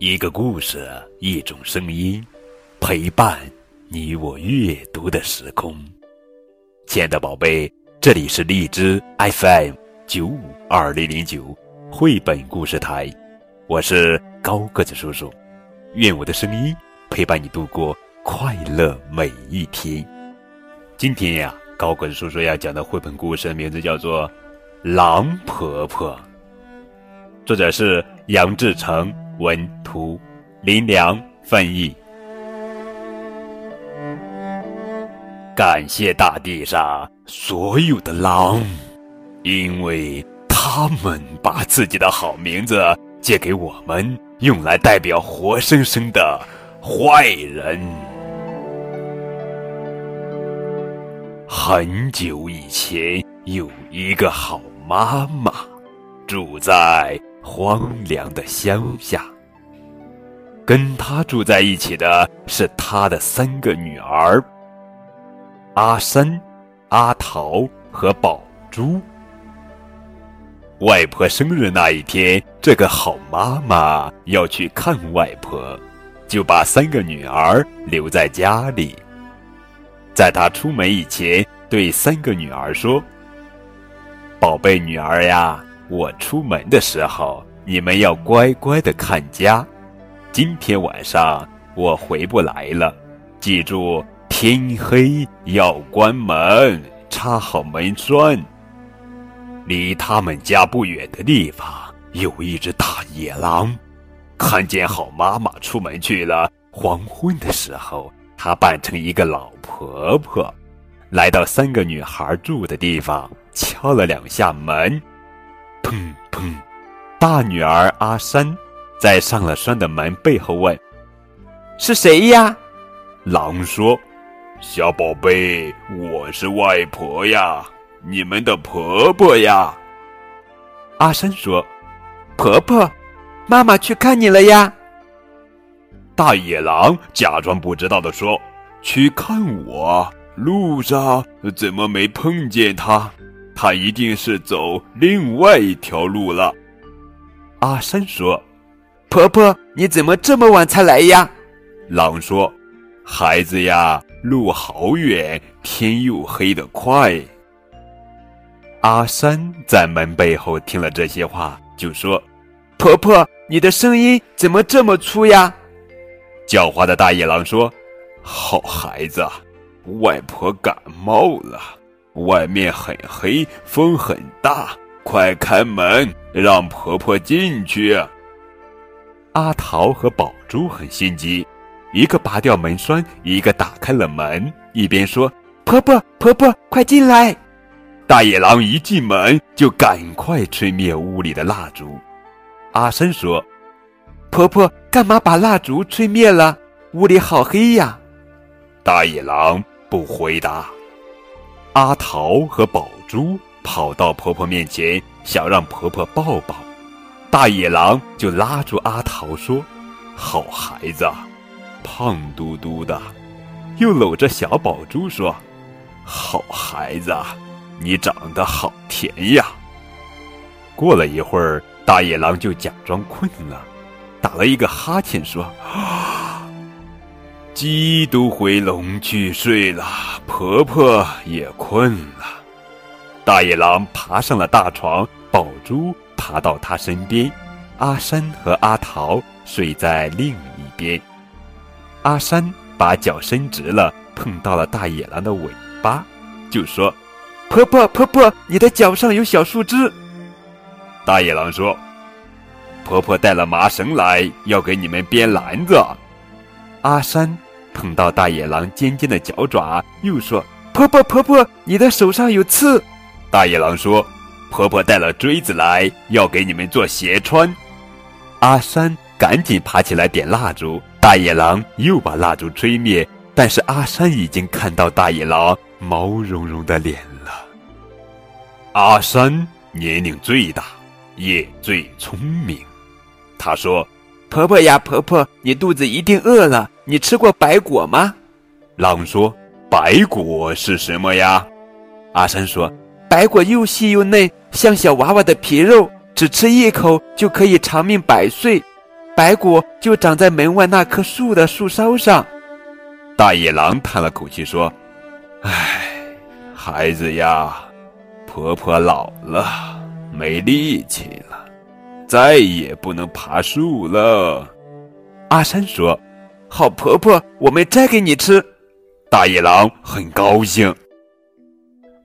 一个故事，一种声音，陪伴你我阅读的时空。亲爱的宝贝，这里是荔枝 FM 九五二零零九绘本故事台，我是高个子叔叔。愿我的声音陪伴你度过快乐每一天。今天呀，高个子叔叔要讲的绘本故事名字叫做《狼婆婆》，作者是杨志成。文图，林良翻译。感谢大地上所有的狼，因为他们把自己的好名字借给我们，用来代表活生生的坏人。很久以前，有一个好妈妈，住在。荒凉的乡下，跟他住在一起的是他的三个女儿：阿山、阿桃和宝珠。外婆生日那一天，这个好妈妈要去看外婆，就把三个女儿留在家里。在她出门以前，对三个女儿说：“宝贝女儿呀。”我出门的时候，你们要乖乖的看家。今天晚上我回不来了，记住天黑要关门，插好门栓。离他们家不远的地方有一只大野狼，看见好妈妈出门去了。黄昏的时候，他扮成一个老婆婆，来到三个女孩住的地方，敲了两下门。砰砰！大女儿阿山在上了栓的门背后问：“是谁呀？”狼说：“小宝贝，我是外婆呀，你们的婆婆呀。”阿山说：“婆婆，妈妈去看你了呀。”大野狼假装不知道的说：“去看我？路上怎么没碰见他？”他一定是走另外一条路了，阿山说：“婆婆，你怎么这么晚才来呀？”狼说：“孩子呀，路好远，天又黑得快。”阿山在门背后听了这些话，就说：“婆婆，你的声音怎么这么粗呀？”狡猾的大野狼说：“好孩子，外婆感冒了。”外面很黑，风很大，快开门，让婆婆进去。阿桃和宝珠很心急，一个拔掉门栓，一个打开了门，一边说：“婆婆，婆婆，快进来！”大野狼一进门就赶快吹灭屋里的蜡烛。阿生说：“婆婆，干嘛把蜡烛吹灭了？屋里好黑呀！”大野狼不回答。阿桃和宝珠跑到婆婆面前，想让婆婆抱抱。大野狼就拉住阿桃说：“好孩子，胖嘟嘟的。”又搂着小宝珠说：“好孩子，你长得好甜呀。”过了一会儿，大野狼就假装困了，打了一个哈欠说。啊鸡都回笼去睡了，婆婆也困了。大野狼爬上了大床，宝珠爬到他身边，阿山和阿桃睡在另一边。阿山把脚伸直了，碰到了大野狼的尾巴，就说：“婆婆，婆婆，你的脚上有小树枝。”大野狼说：“婆婆带了麻绳来，要给你们编篮子。”阿山。碰到大野狼尖尖的脚爪，又说：“婆婆，婆婆，你的手上有刺。”大野狼说：“婆婆带了锥子来，要给你们做鞋穿。”阿山赶紧爬起来点蜡烛，大野狼又把蜡烛吹灭。但是阿山已经看到大野狼毛茸茸的脸了。阿山年龄最大，也最聪明。他说。婆婆呀，婆婆，你肚子一定饿了。你吃过白果吗？狼说：“白果是什么呀？”阿山说：“白果又细又嫩，像小娃娃的皮肉，只吃一口就可以长命百岁。”白果就长在门外那棵树的树梢上。大野狼叹了口气说：“唉，孩子呀，婆婆老了，没力气了，再也不能爬树了。”阿山说：“好婆婆，我们摘给你吃。”大野狼很高兴。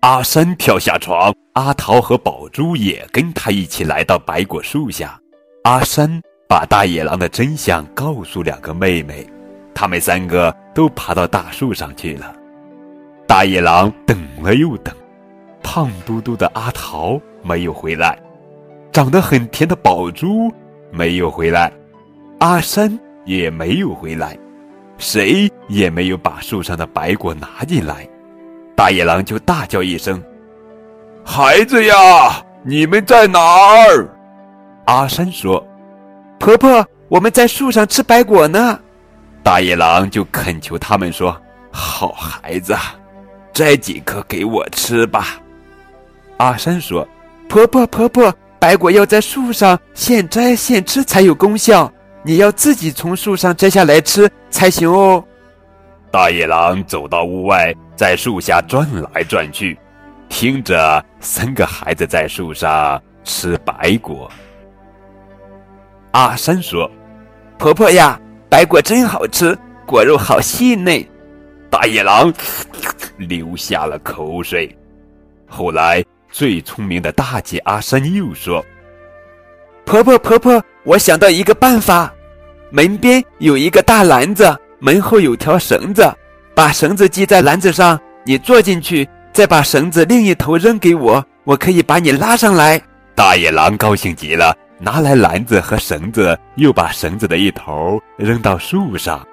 阿山跳下床，阿桃和宝珠也跟他一起来到白果树下。阿山把大野狼的真相告诉两个妹妹。他们三个都爬到大树上去了。大野狼等了又等，胖嘟嘟的阿桃没有回来，长得很甜的宝珠没有回来，阿山也没有回来，谁也没有把树上的白果拿进来。大野狼就大叫一声：“孩子呀，你们在哪儿？”阿山说：“婆婆，我们在树上吃白果呢。”大野狼就恳求他们说：“好孩子，摘几颗给我吃吧。”阿山说：“婆婆，婆婆，白果要在树上现摘现吃才有功效，你要自己从树上摘下来吃才行哦。”大野狼走到屋外，在树下转来转去，听着三个孩子在树上吃白果。阿山说：“婆婆呀。”白果真好吃，果肉好细嫩。大野狼流下了口水。后来，最聪明的大姐阿山又说：“婆婆，婆婆，我想到一个办法。门边有一个大篮子，门后有条绳子，把绳子系在篮子上，你坐进去，再把绳子另一头扔给我，我可以把你拉上来。”大野狼高兴极了。拿来篮子和绳子，又把绳子的一头扔到树上。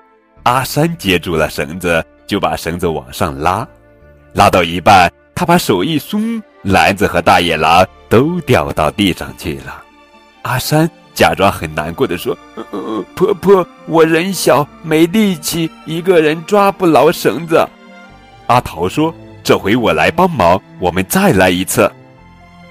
阿山接住了绳子，就把绳子往上拉。拉到一半，他把手一松，篮子和大野狼都掉到地上去了。阿山假装很难过的说：“婆婆，我人小没力气，一个人抓不牢绳子。”阿桃说：“这回我来帮忙，我们再来一次。”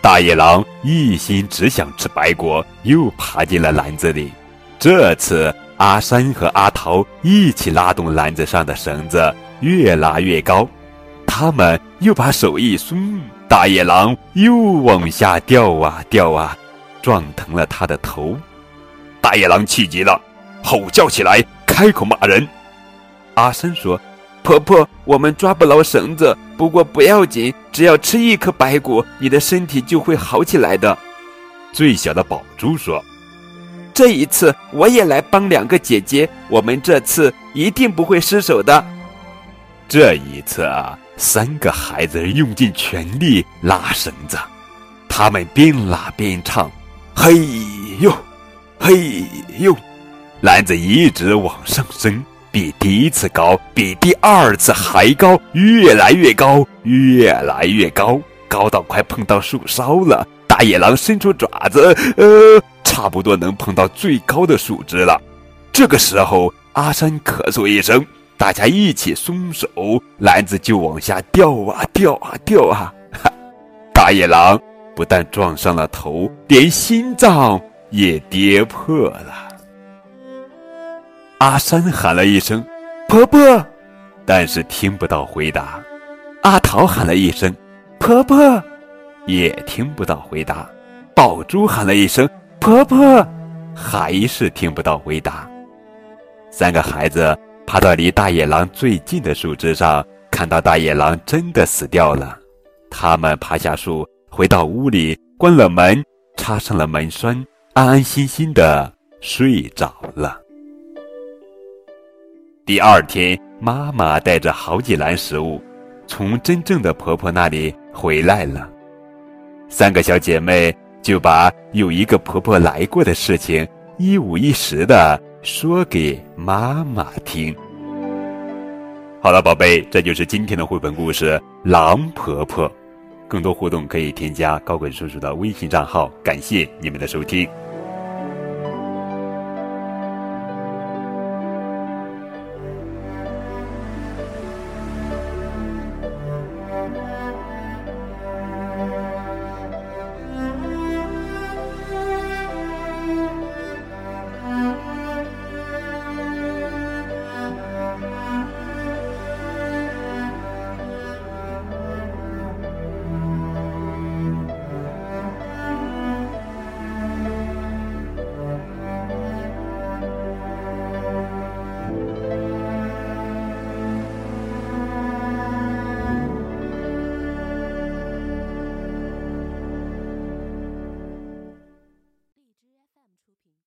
大野狼一心只想吃白果，又爬进了篮子里。这次，阿山和阿桃一起拉动篮子上的绳子，越拉越高。他们又把手一松，大野狼又往下掉啊掉啊，撞疼了他的头。大野狼气急了，吼叫起来，开口骂人。阿山说。婆婆，我们抓不牢绳子，不过不要紧，只要吃一颗白骨，你的身体就会好起来的。最小的宝珠说：“这一次我也来帮两个姐姐，我们这次一定不会失手的。”这一次啊，三个孩子用尽全力拉绳子，他们边拉边唱：“嘿呦，嘿呦！”篮子一直往上升。比第一次高，比第二次还高，越来越高，越来越高，高到快碰到树梢了。大野狼伸出爪子，呃，差不多能碰到最高的树枝了。这个时候，阿山咳嗽一声，大家一起松手，篮子就往下掉啊掉啊掉啊！哈，大野狼不但撞上了头，连心脏也跌破了。阿山喊了一声“婆婆”，但是听不到回答。阿桃喊了一声“婆婆”，也听不到回答。宝珠喊了一声“婆婆”，还是听不到回答。三个孩子爬到离大野狼最近的树枝上，看到大野狼真的死掉了。他们爬下树，回到屋里，关了门，插上了门栓，安安心心的睡着了。第二天，妈妈带着好几篮食物，从真正的婆婆那里回来了。三个小姐妹就把有一个婆婆来过的事情一五一十的说给妈妈听。好了，宝贝，这就是今天的绘本故事《狼婆婆》。更多互动可以添加高滚叔叔的微信账号。感谢你们的收听。